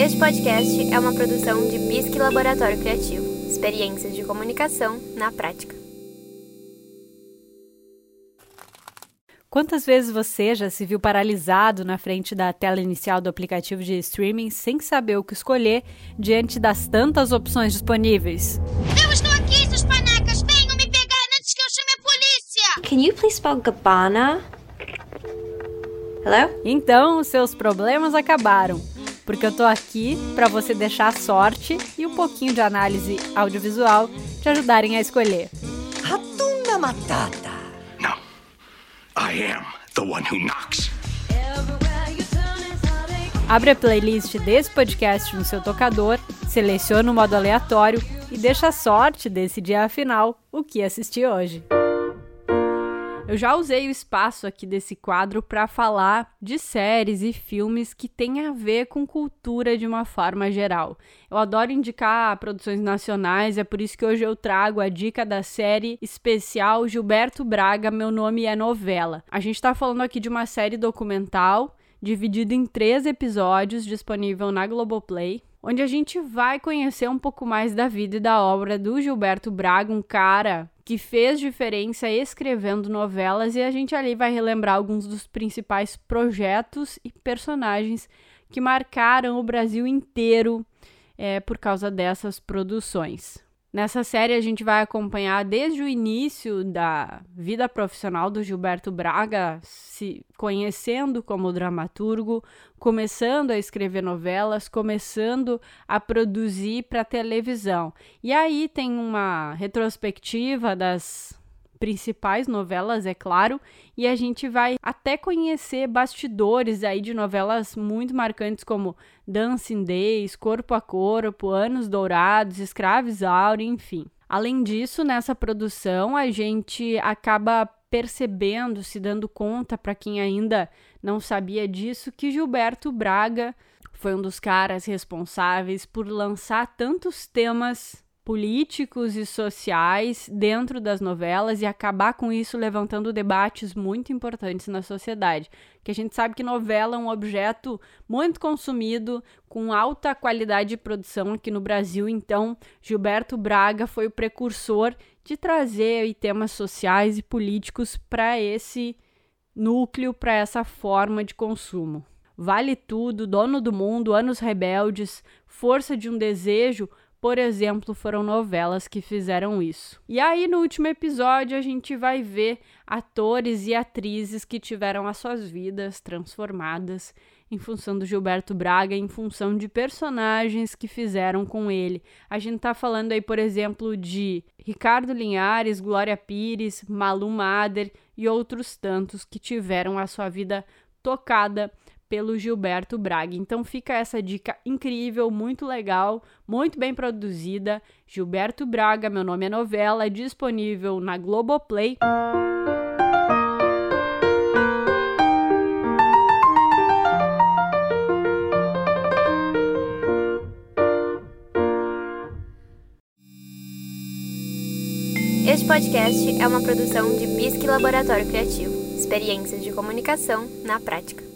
Este podcast é uma produção de Bisque Laboratório Criativo. Experiências de comunicação na prática. Quantas vezes você já se viu paralisado na frente da tela inicial do aplicativo de streaming sem saber o que escolher diante das tantas opções disponíveis? Eu estou aqui, seus panacas! Venham me pegar antes que eu chame a polícia! Can you please spell Gabbana? Hello? Então, seus problemas acabaram porque eu tô aqui para você deixar a sorte e um pouquinho de análise audiovisual te ajudarem a escolher. Hatuna Matata. No. I am the one who knocks. Abre a playlist desse podcast no seu tocador, seleciona o modo aleatório e deixa a sorte decidir afinal o que assistir hoje. Eu já usei o espaço aqui desse quadro para falar de séries e filmes que têm a ver com cultura de uma forma geral. Eu adoro indicar produções nacionais, é por isso que hoje eu trago a dica da série especial Gilberto Braga, Meu Nome é Novela. A gente está falando aqui de uma série documental dividida em três episódios, disponível na Globoplay onde a gente vai conhecer um pouco mais da vida e da obra do Gilberto Braga, um cara que fez diferença escrevendo novelas e a gente ali vai relembrar alguns dos principais projetos e personagens que marcaram o Brasil inteiro é, por causa dessas produções. Nessa série a gente vai acompanhar desde o início da vida profissional do Gilberto Braga, se conhecendo como dramaturgo, começando a escrever novelas, começando a produzir para televisão. E aí tem uma retrospectiva das principais novelas, é claro, e a gente vai até conhecer bastidores aí de novelas muito marcantes como Dancing Days, Corpo a Corpo, Anos Dourados, Escravos Áurea, enfim. Além disso, nessa produção a gente acaba percebendo, se dando conta para quem ainda não sabia disso, que Gilberto Braga foi um dos caras responsáveis por lançar tantos temas políticos e sociais dentro das novelas e acabar com isso levantando debates muito importantes na sociedade. Que a gente sabe que novela é um objeto muito consumido, com alta qualidade de produção aqui no Brasil, então Gilberto Braga foi o precursor de trazer temas sociais e políticos para esse núcleo, para essa forma de consumo. Vale Tudo, Dono do Mundo, Anos Rebeldes, Força de um Desejo por exemplo, foram novelas que fizeram isso. E aí, no último episódio, a gente vai ver atores e atrizes que tiveram as suas vidas transformadas em função do Gilberto Braga, em função de personagens que fizeram com ele. A gente tá falando aí, por exemplo, de Ricardo Linhares, Glória Pires, Malu Mader e outros tantos que tiveram a sua vida tocada pelo Gilberto Braga. Então fica essa dica incrível, muito legal, muito bem produzida. Gilberto Braga, meu nome é novela, disponível na Globoplay. Este podcast é uma produção de Bisque Laboratório Criativo. Experiências de comunicação na prática.